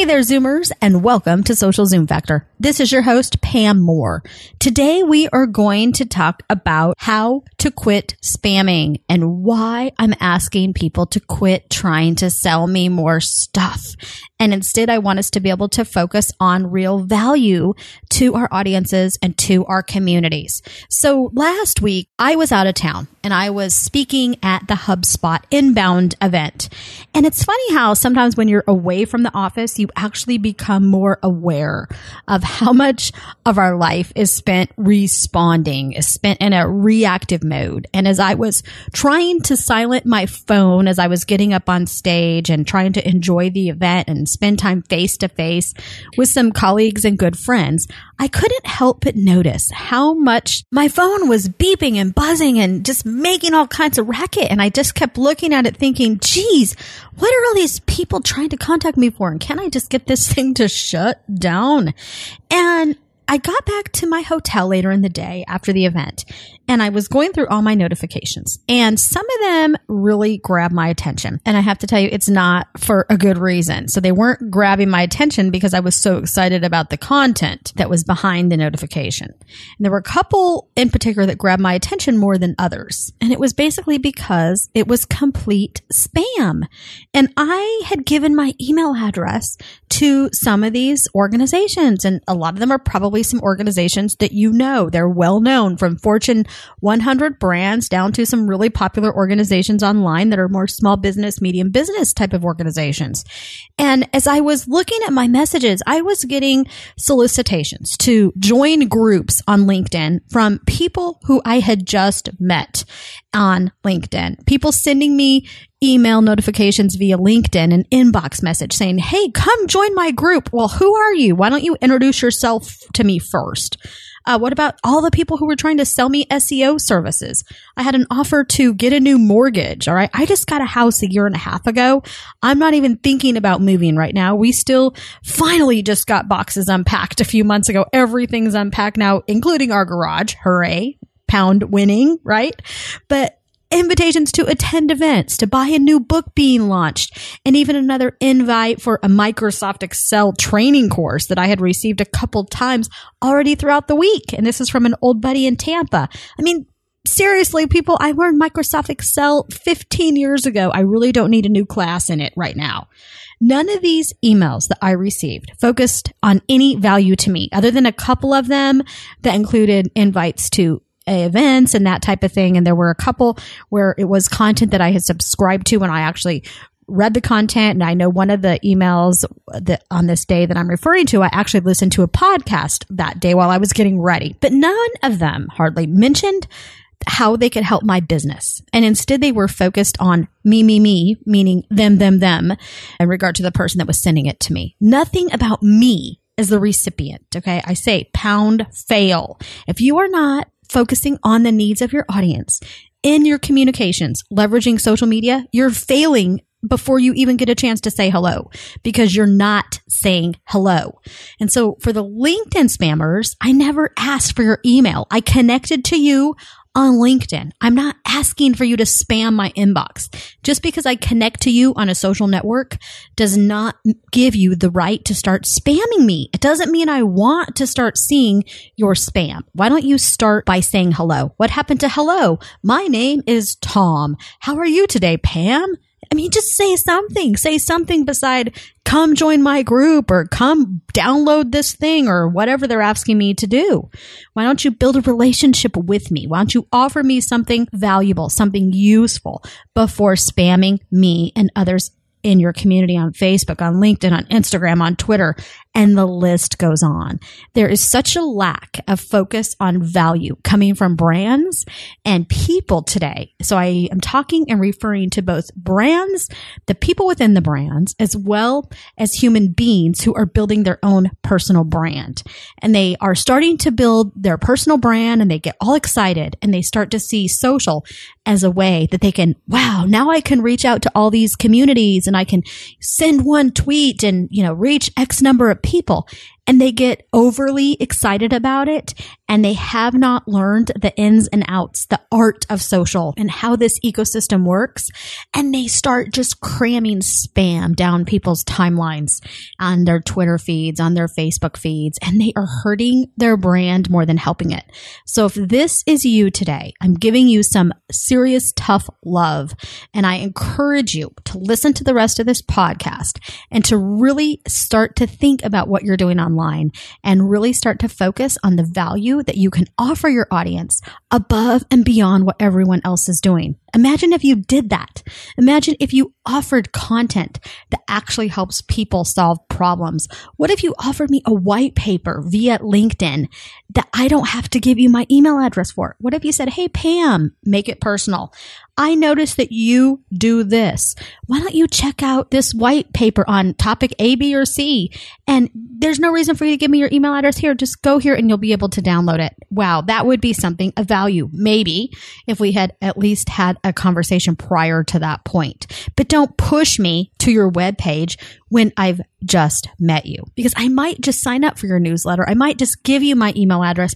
Hey there, Zoomers, and welcome to Social Zoom Factor. This is your host, Pam Moore. Today we are going to talk about how to quit spamming and why I'm asking people to quit trying to sell me more stuff. And instead, I want us to be able to focus on real value to our audiences and to our communities. So last week, I was out of town and I was speaking at the HubSpot inbound event. And it's funny how sometimes when you're away from the office, you actually become more aware of how much of our life is spent responding, is spent in a reactive mode. And as I was trying to silent my phone as I was getting up on stage and trying to enjoy the event and spend time face to face with some colleagues and good friends, I couldn't help but notice how much my phone was beeping and buzzing and just making all kinds of racket. And I just kept looking at it thinking, geez, what are all these people trying to contact me for? And can I just get this thing to shut down? And I got back to my hotel later in the day after the event and I was going through all my notifications and some of them really grabbed my attention. And I have to tell you, it's not for a good reason. So they weren't grabbing my attention because I was so excited about the content that was behind the notification. And there were a couple in particular that grabbed my attention more than others. And it was basically because it was complete spam. And I had given my email address to some of these organizations and a lot of them are probably some organizations that you know. They're well known from Fortune 100 brands down to some really popular organizations online that are more small business, medium business type of organizations. And as I was looking at my messages, I was getting solicitations to join groups on LinkedIn from people who I had just met on LinkedIn. People sending me email notifications via LinkedIn, an inbox message saying, Hey, come join my group. Well, who are you? Why don't you introduce yourself to me first? Uh, what about all the people who were trying to sell me SEO services? I had an offer to get a new mortgage. All right. I just got a house a year and a half ago. I'm not even thinking about moving right now. We still finally just got boxes unpacked a few months ago. Everything's unpacked now, including our garage. Hooray. Pound winning, right? But invitations to attend events, to buy a new book being launched, and even another invite for a Microsoft Excel training course that I had received a couple times already throughout the week. And this is from an old buddy in Tampa. I mean, seriously, people, I learned Microsoft Excel 15 years ago. I really don't need a new class in it right now. None of these emails that I received focused on any value to me other than a couple of them that included invites to events and that type of thing. And there were a couple where it was content that I had subscribed to and I actually read the content and I know one of the emails that on this day that I'm referring to, I actually listened to a podcast that day while I was getting ready, but none of them hardly mentioned how they could help my business. And instead they were focused on me, me, me, meaning them, them, them in regard to the person that was sending it to me. Nothing about me as the recipient. Okay. I say pound fail. If you are not focusing on the needs of your audience in your communications, leveraging social media, you're failing before you even get a chance to say hello because you're not saying hello. And so for the LinkedIn spammers, I never asked for your email. I connected to you on LinkedIn. I'm not asking for you to spam my inbox. Just because I connect to you on a social network does not give you the right to start spamming me. It doesn't mean I want to start seeing your spam. Why don't you start by saying hello? What happened to hello? My name is Tom. How are you today, Pam? I mean, just say something. Say something beside come join my group or come download this thing or whatever they're asking me to do. Why don't you build a relationship with me? Why don't you offer me something valuable, something useful before spamming me and others in your community on Facebook, on LinkedIn, on Instagram, on Twitter, and the list goes on. There is such a lack of focus on value coming from brands and people today. So I am talking and referring to both brands, the people within the brands, as well as human beings who are building their own personal brand. And they are starting to build their personal brand and they get all excited and they start to see social as a way that they can, wow, now I can reach out to all these communities and I can send one tweet and, you know, reach X number of people and they get overly excited about it and they have not learned the ins and outs, the art of social and how this ecosystem works. And they start just cramming spam down people's timelines on their Twitter feeds, on their Facebook feeds, and they are hurting their brand more than helping it. So if this is you today, I'm giving you some serious tough love and I encourage you to listen to the rest of this podcast and to really start to think about what you're doing online online and really start to focus on the value that you can offer your audience above and beyond what everyone else is doing. Imagine if you did that. Imagine if you offered content that actually helps people solve problems. What if you offered me a white paper via LinkedIn that I don't have to give you my email address for? What if you said, Hey, Pam, make it personal. I noticed that you do this. Why don't you check out this white paper on topic A, B, or C? And there's no reason for you to give me your email address here. Just go here and you'll be able to download it. Wow, that would be something of value. Maybe if we had at least had a conversation prior to that point. But don't push me to your web page when I've just met you because I might just sign up for your newsletter. I might just give you my email address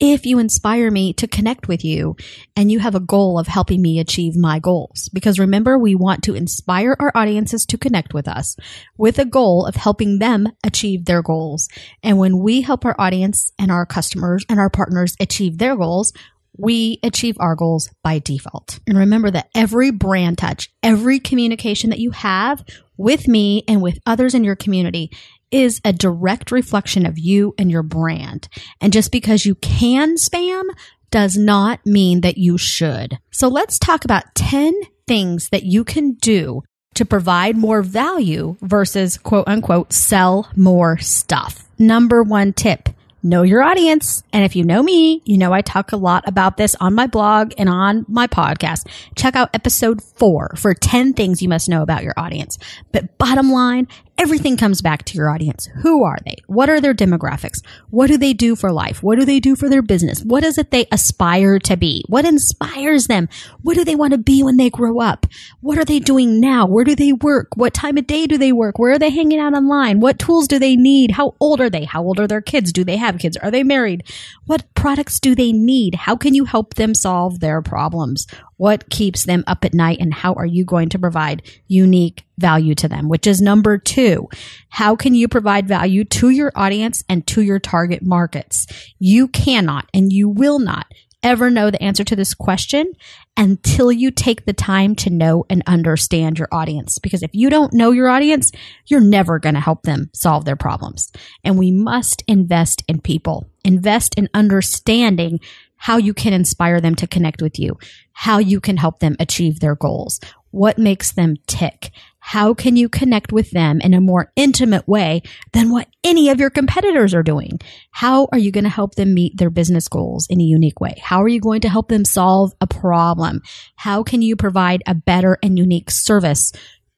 if you inspire me to connect with you and you have a goal of helping me achieve my goals. Because remember, we want to inspire our audiences to connect with us with a goal of helping them achieve their goals. And when we help our audience and our customers and our partners achieve their goals, we achieve our goals by default. And remember that every brand touch, every communication that you have with me and with others in your community is a direct reflection of you and your brand. And just because you can spam does not mean that you should. So let's talk about 10 things that you can do to provide more value versus quote unquote sell more stuff. Number one tip know your audience. And if you know me, you know I talk a lot about this on my blog and on my podcast. Check out episode four for 10 things you must know about your audience. But bottom line, everything comes back to your audience. Who are they? What are their demographics? What do they do for life? What do they do for their business? What is it they aspire to be? What inspires them? What do they want to be when they grow up? What are they doing now? Where do they work? What time of day do they work? Where are they hanging out online? What tools do they need? How old are they? How old are their kids? Do they have kids? Are they married? What products do they need? How can you help them solve their problems? What keeps them up at night and how are you going to provide unique value to them? Which is number two. How can you provide value to your audience and to your target markets? You cannot and you will not ever know the answer to this question until you take the time to know and understand your audience. Because if you don't know your audience, you're never going to help them solve their problems. And we must invest in people, invest in understanding how you can inspire them to connect with you, how you can help them achieve their goals, what makes them tick, how can you connect with them in a more intimate way than what any of your competitors are doing? How are you going to help them meet their business goals in a unique way? How are you going to help them solve a problem? How can you provide a better and unique service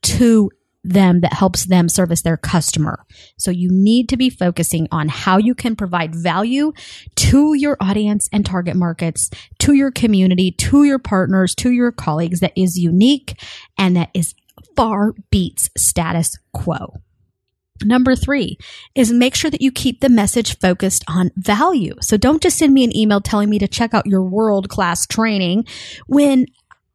to them that helps them service their customer. So you need to be focusing on how you can provide value to your audience and target markets, to your community, to your partners, to your colleagues that is unique and that is far beats status quo. Number three is make sure that you keep the message focused on value. So don't just send me an email telling me to check out your world class training when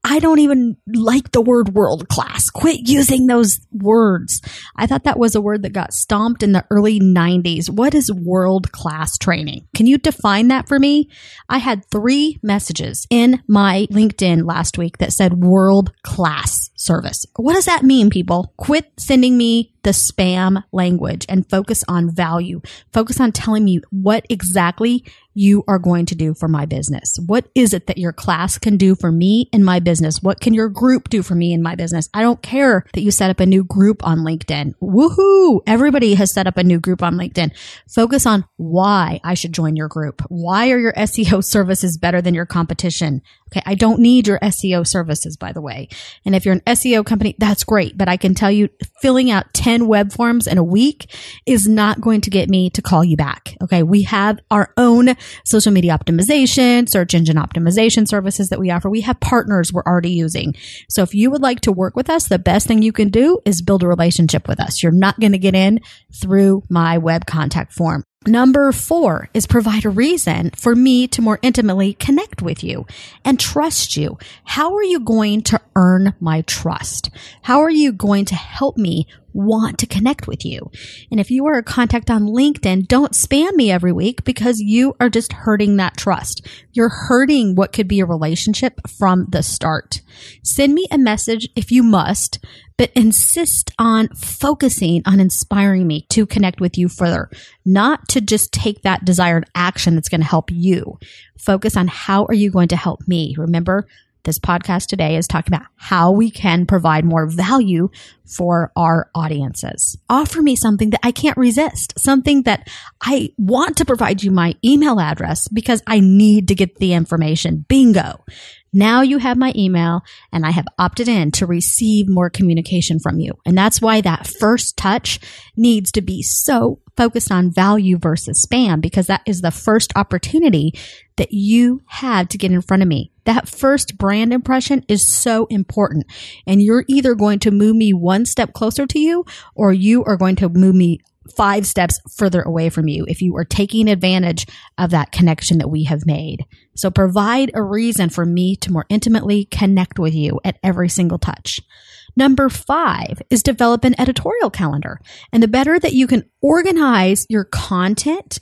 I don't even like the word world class. Quit using those words. I thought that was a word that got stomped in the early 90s. What is world class training? Can you define that for me? I had three messages in my LinkedIn last week that said world class service. What does that mean, people? Quit sending me the spam language and focus on value. Focus on telling me what exactly you are going to do for my business. What is it that your class can do for me in my business? What can your group do for me in my business? I don't care that you set up a new group on LinkedIn. Woohoo! Everybody has set up a new group on LinkedIn. Focus on why I should join your group. Why are your SEO services better than your competition? Okay. I don't need your SEO services, by the way. And if you're an SEO company, that's great. But I can tell you filling out 10 web forms in a week is not going to get me to call you back. Okay. We have our own social media optimization, search engine optimization services that we offer. We have partners we're already using. So if you would like to work with us, the best thing you can do is build a relationship with us. You're not going to get in through my web contact form. Number four is provide a reason for me to more intimately connect with you and trust you. How are you going to earn my trust? How are you going to help me want to connect with you? And if you are a contact on LinkedIn, don't spam me every week because you are just hurting that trust. You're hurting what could be a relationship from the start. Send me a message if you must, but insist on focusing on inspiring me to connect with you further, not to just take that desired action that's going to help you. Focus on how are you going to help me? Remember, this podcast today is talking about how we can provide more value for our audiences. Offer me something that I can't resist, something that I want to provide you my email address because I need to get the information. Bingo. Now you have my email and I have opted in to receive more communication from you. And that's why that first touch needs to be so focused on value versus spam because that is the first opportunity that you have to get in front of me. That first brand impression is so important. And you're either going to move me one step closer to you or you are going to move me five steps further away from you if you are taking advantage of that connection that we have made. So provide a reason for me to more intimately connect with you at every single touch. Number five is develop an editorial calendar. And the better that you can organize your content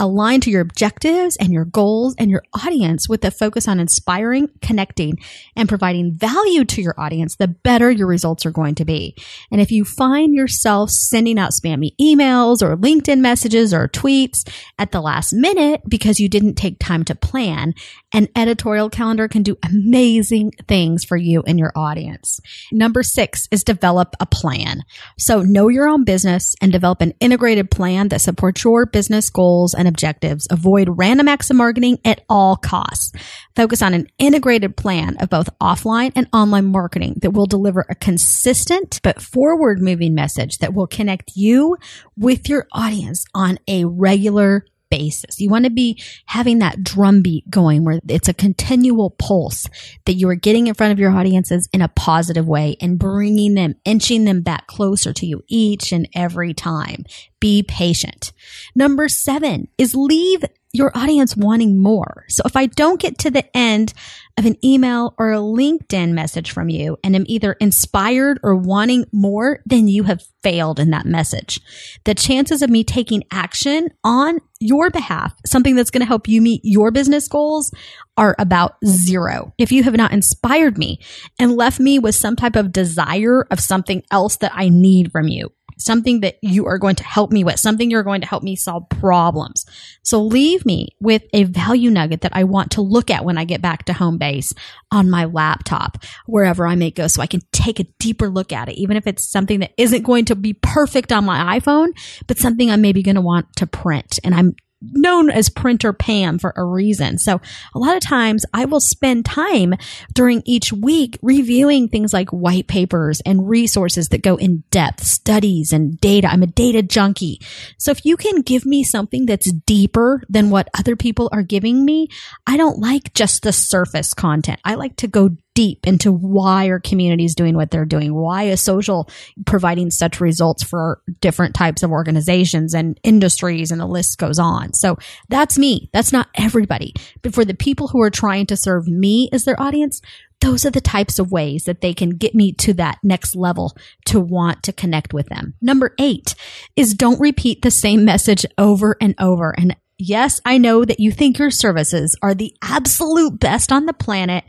align to your objectives and your goals and your audience with a focus on inspiring, connecting, and providing value to your audience, the better your results are going to be. And if you find yourself sending out spammy emails or LinkedIn messages or tweets at the last minute because you didn't take time to plan, an editorial calendar can do amazing things for you and your audience. Number six is develop a plan. So know your own business and develop an integrated plan that supports your business goals and objectives. Avoid random acts of marketing at all costs. Focus on an integrated plan of both offline and online marketing that will deliver a consistent but forward moving message that will connect you with your audience on a regular basis. You want to be having that drumbeat going where it's a continual pulse that you are getting in front of your audiences in a positive way and bringing them, inching them back closer to you each and every time. Be patient. Number seven is leave your audience wanting more. So if I don't get to the end of an email or a LinkedIn message from you and am either inspired or wanting more, then you have failed in that message. The chances of me taking action on your behalf, something that's going to help you meet your business goals are about zero. If you have not inspired me and left me with some type of desire of something else that I need from you, something that you are going to help me with, something you're going to help me solve problems. So leave me with a value nugget that I want to look at when I get back to home base on my laptop, wherever I may go, so I can take a deeper look at it, even if it's something that isn't going to be perfect on my iPhone, but something I'm maybe going to want to print. And I'm known as printer Pam for a reason. So a lot of times I will spend time during each week reviewing things like white papers and resources that go in depth, studies and data. I'm a data junkie. So if you can give me something that's deeper than what other people are giving me, I don't like just the surface content. I like to go deep into why are communities doing what they're doing. Why is social providing such results for different types of organizations and industries and the list goes on. So that's me. That's not everybody. But for the people who are trying to serve me as their audience, those are the types of ways that they can get me to that next level to want to connect with them. Number eight is don't repeat the same message over and over. And Yes, I know that you think your services are the absolute best on the planet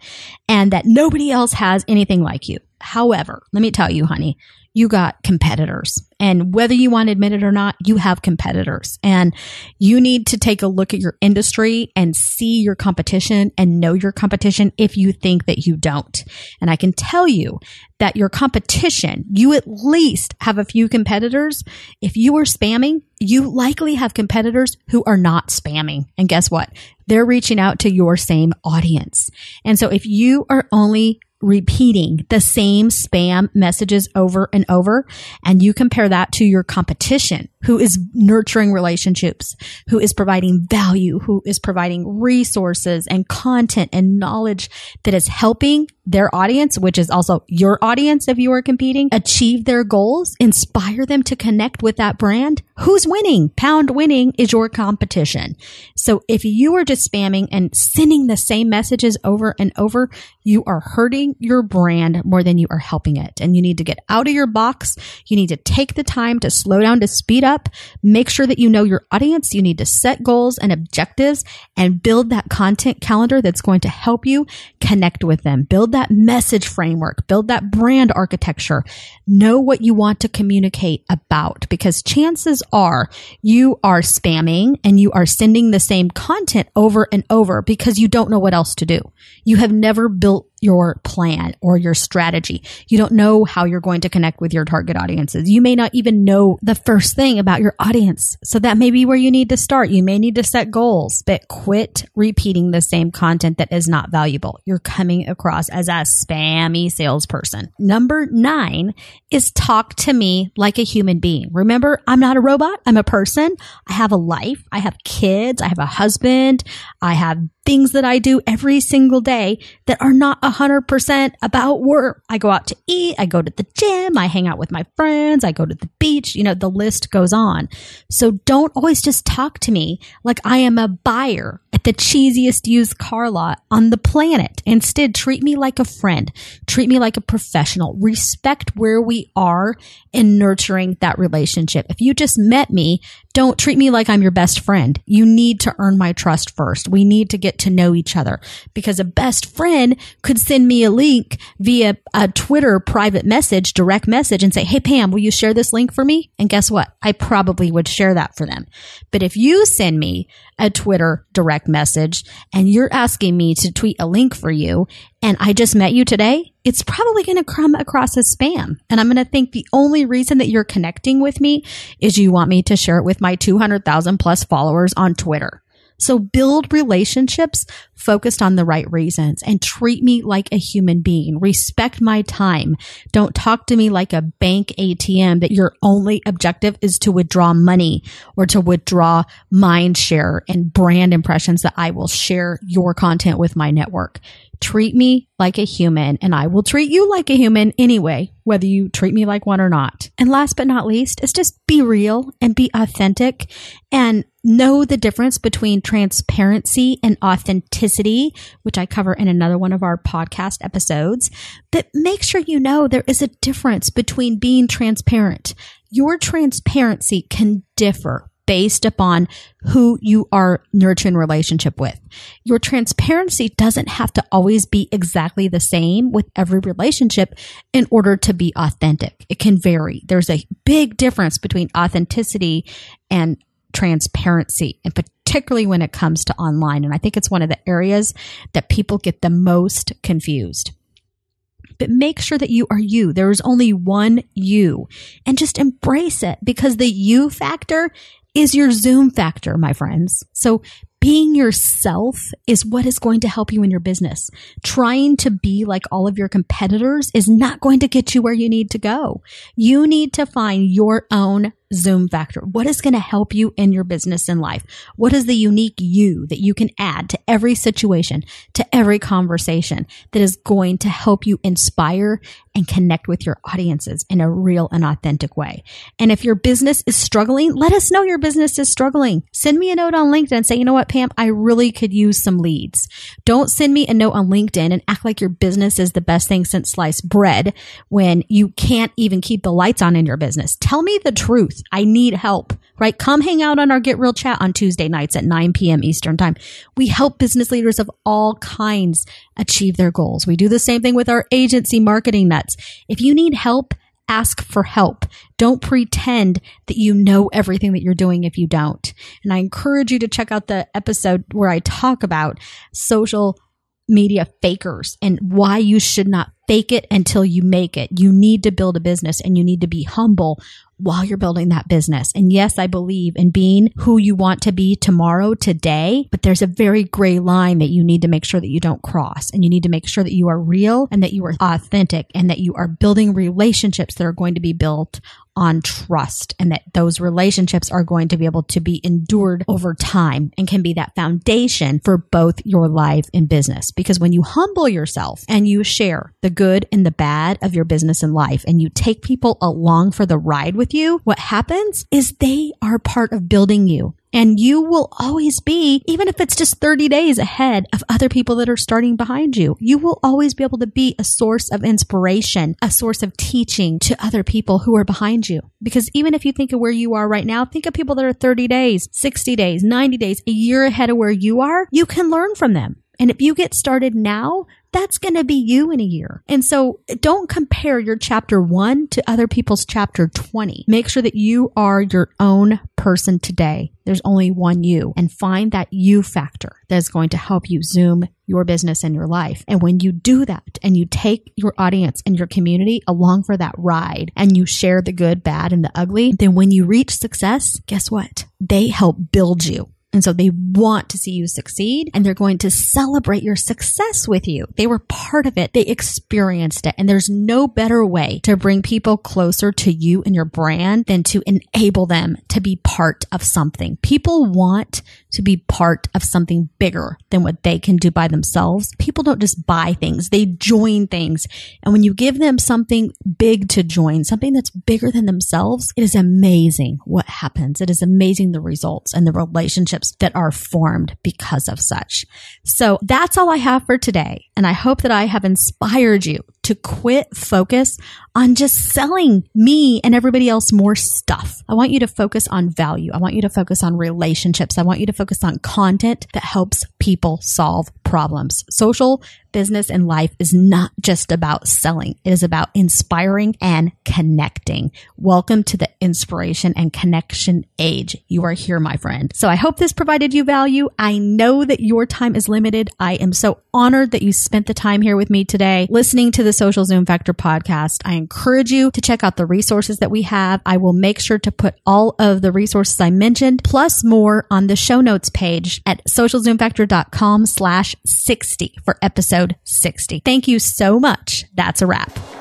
and that nobody else has anything like you. However, let me tell you, honey, you got competitors. And whether you want to admit it or not, you have competitors. And you need to take a look at your industry and see your competition and know your competition if you think that you don't. And I can tell you that your competition, you at least have a few competitors. If you are spamming, you likely have competitors who are not spamming. And guess what? They're reaching out to your same audience. And so if you are only repeating the same spam messages over and over. And you compare that to your competition who is nurturing relationships, who is providing value, who is providing resources and content and knowledge that is helping their audience, which is also your audience if you are competing, achieve their goals, inspire them to connect with that brand. Who's winning? Pound winning is your competition. So if you are just spamming and sending the same messages over and over, you are hurting your brand more than you are helping it. And you need to get out of your box. You need to take the time to slow down, to speed up, make sure that you know your audience. You need to set goals and objectives and build that content calendar that's going to help you connect with them. Build that message framework, build that brand architecture. Know what you want to communicate about because chances are you are spamming and you are sending the same content over and over because you don't know what else to do. You have never built your plan or your strategy. You don't know how you're going to connect with your target audiences. You may not even know the first thing about your audience. So that may be where you need to start. You may need to set goals, but quit repeating the same content that is not valuable. You're coming across as a spammy salesperson. Number nine is talk to me like a human being. Remember, I'm not a robot. I'm a person. I have a life. I have kids. I have a husband. I have things that I do every single day that are not 100% about work. I go out to eat, I go to the gym, I hang out with my friends, I go to the beach, you know, the list goes on. So don't always just talk to me like I am a buyer at the cheesiest used car lot on the planet. Instead, treat me like a friend, treat me like a professional, respect where we are in nurturing that relationship. If you just met me, don't treat me like I'm your best friend. You need to earn my trust first. We need to get to know each other because a best friend could send me a link via a Twitter private message, direct message and say, Hey, Pam, will you share this link for me? And guess what? I probably would share that for them. But if you send me a Twitter direct message and you're asking me to tweet a link for you and I just met you today, it's probably going to come across as spam. And I'm going to think the only reason that you're connecting with me is you want me to share it with my 200,000 plus followers on Twitter. So build relationships focused on the right reasons and treat me like a human being. Respect my time. Don't talk to me like a bank ATM that your only objective is to withdraw money or to withdraw mind share and brand impressions that I will share your content with my network. Treat me like a human and I will treat you like a human anyway, whether you treat me like one or not. And last but not least is just be real and be authentic and know the difference between transparency and authenticity, which I cover in another one of our podcast episodes. But make sure you know there is a difference between being transparent. Your transparency can differ based upon who you are nurturing relationship with. Your transparency doesn't have to always be exactly the same with every relationship in order to be authentic. It can vary. There's a big difference between authenticity and transparency and particularly when it comes to online. And I think it's one of the areas that people get the most confused but make sure that you are you. There is only one you and just embrace it because the you factor is your Zoom factor, my friends. So being yourself is what is going to help you in your business. Trying to be like all of your competitors is not going to get you where you need to go. You need to find your own Zoom factor? What is going to help you in your business and life? What is the unique you that you can add to every situation, to every conversation that is going to help you inspire and connect with your audiences in a real and authentic way? And if your business is struggling, let us know your business is struggling. Send me a note on LinkedIn and say, you know what, Pam, I really could use some leads. Don't send me a note on LinkedIn and act like your business is the best thing since sliced bread when you can't even keep the lights on in your business. Tell me the truth. I need help, right? Come hang out on our Get Real chat on Tuesday nights at 9 p.m. Eastern time. We help business leaders of all kinds achieve their goals. We do the same thing with our agency Marketing Nutz. If you need help, ask for help. Don't pretend that you know everything that you're doing if you don't. And I encourage you to check out the episode where I talk about social media fakers and why you should not fake it until you make it. You need to build a business and you need to be humble while you're building that business. And yes, I believe in being who you want to be tomorrow, today, but there's a very gray line that you need to make sure that you don't cross. And you need to make sure that you are real and that you are authentic and that you are building relationships that are going to be built on trust and that those relationships are going to be able to be endured over time and can be that foundation for both your life and business. Because when you humble yourself and you share the good and the bad of your business and life and you take people along for the ride with you, what happens is they are part of building you. And you will always be, even if it's just 30 days ahead of other people that are starting behind you, you will always be able to be a source of inspiration, a source of teaching to other people who are behind you. Because even if you think of where you are right now, think of people that are 30 days, 60 days, 90 days, a year ahead of where you are. You can learn from them. And if you get started now, that's going to be you in a year. And so don't compare your chapter one to other people's chapter 20. Make sure that you are your own person today. There's only one you and find that you factor that is going to help you zoom your business and your life. And when you do that and you take your audience and your community along for that ride and you share the good, bad, and the ugly, then when you reach success, guess what? They help build you. And so they want to see you succeed and they're going to celebrate your success with you. They were part of it. They experienced it. And there's no better way to bring people closer to you and your brand than to enable them to be part of something. People want to be part of something bigger than what they can do by themselves. People don't just buy things. They join things. And when you give them something big to join, something that's bigger than themselves, it is amazing what happens. It is amazing the results and the relationships relationships that are formed because of such. So that's all I have for today. And I hope that I have inspired you to quit focus on just selling me and everybody else more stuff. I want you to focus on value. I want you to focus on relationships. I want you to focus on content that helps people solve problems. Social business and life is not just about selling. It is about inspiring and connecting. Welcome to the inspiration and connection age. You are here, my friend. So I hope this provided you value. I know that your time is limited. I am so honored that you spent the time here with me today listening to the Social Zoom Factor podcast. I encourage you to check out the resources that we have. I will make sure to put all of the resources I mentioned plus more on the show notes page at socialzoomfactor.com slash 60 for episode 60. Thank you so much. That's a wrap.